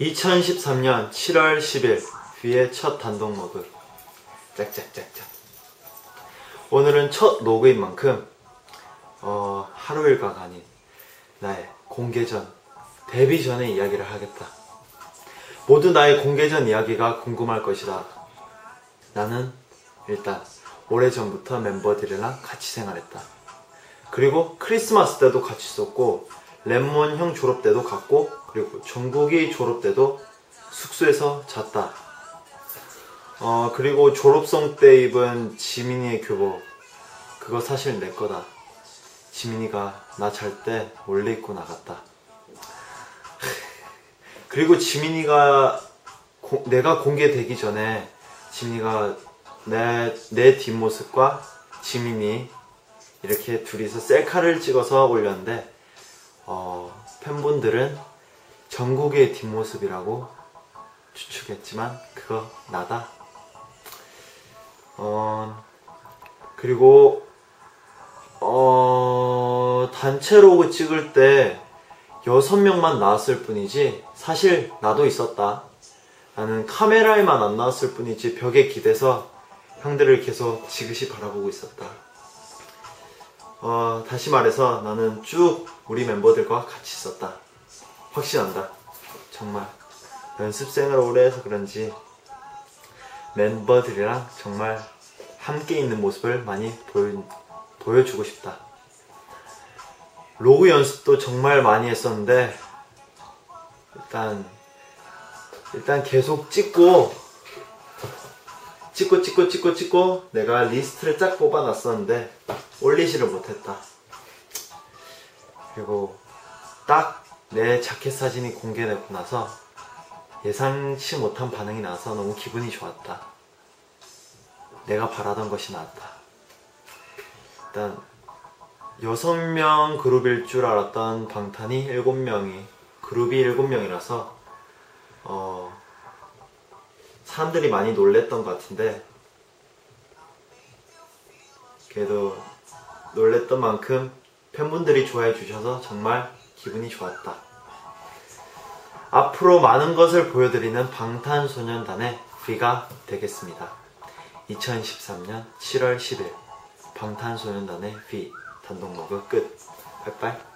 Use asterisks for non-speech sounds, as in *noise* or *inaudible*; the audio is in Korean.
2013년 7월 10일 휘의 첫 단독 로그 짝짝짝짝. 오늘은 첫 로그인 만큼 어, 하루 일과가 아닌 나의 공개 전 데뷔 전의 이야기를 하겠다. 모두 나의 공개 전 이야기가 궁금할 것이다. 나는 일단 오래전부터 멤버들이랑 같이 생활했다. 그리고 크리스마스 때도 같이 있었고 랩몬 형 졸업 때도 갔고 그리고 정국이 졸업 때도 숙소에서 잤다. 어 그리고 졸업성 때 입은 지민이의 교복 그거 사실 내 거다. 지민이가 나 잘 때 몰래 입고 나갔다. *laughs* 그리고 지민이가 고- 내가 공개되기 전에 지민이가 내, 내 뒷모습과 지민이 이렇게 둘이서 셀카를 찍어서 올렸는데 어, 팬분들은 전국의 뒷모습이라고 추측했지만 그거 나다. 어, 그리고 어, 단체 로그 찍을 때 여섯 명만 나왔을 뿐이지 사실 나도 있었다. 나는 카메라에만 안 나왔을 뿐이지 벽에 기대서 형들을 계속 지그시 바라보고 있었다. 어, 다시 말해서 나는 쭉 우리 멤버들과 같이 있었다. 확신한다. 정말. 연습생을 오래 해서 그런지 멤버들이랑 정말 함께 있는 모습을 많이 보여, 보여주고 싶다. 로그 연습도 정말 많이 했었는데, 일단, 일단 계속 찍고, 찍고 찍고 찍고 찍고 내가 리스트를 쫙 뽑아놨었는데 올리지를 못했다. 그리고 딱 내 자켓 사진이 공개되고 나서 예상치 못한 반응이 나서 너무 기분이 좋았다. 내가 바라던 것이 나왔다. 일단 여섯 명 그룹일 줄 알았던 방탄이 일곱 명이 그룹이 일곱 명이라서 어 사람들이 많이 놀랬던 것 같은데 그래도 놀랬던 만큼 팬분들이 좋아해 주셔서 정말 기분이 좋았다. 앞으로 많은 것을 보여드리는 방탄소년단의 V가 되겠습니다. 2013년 7월 10일 방탄소년단의 V 단독 로그 끝. 빠이빠이.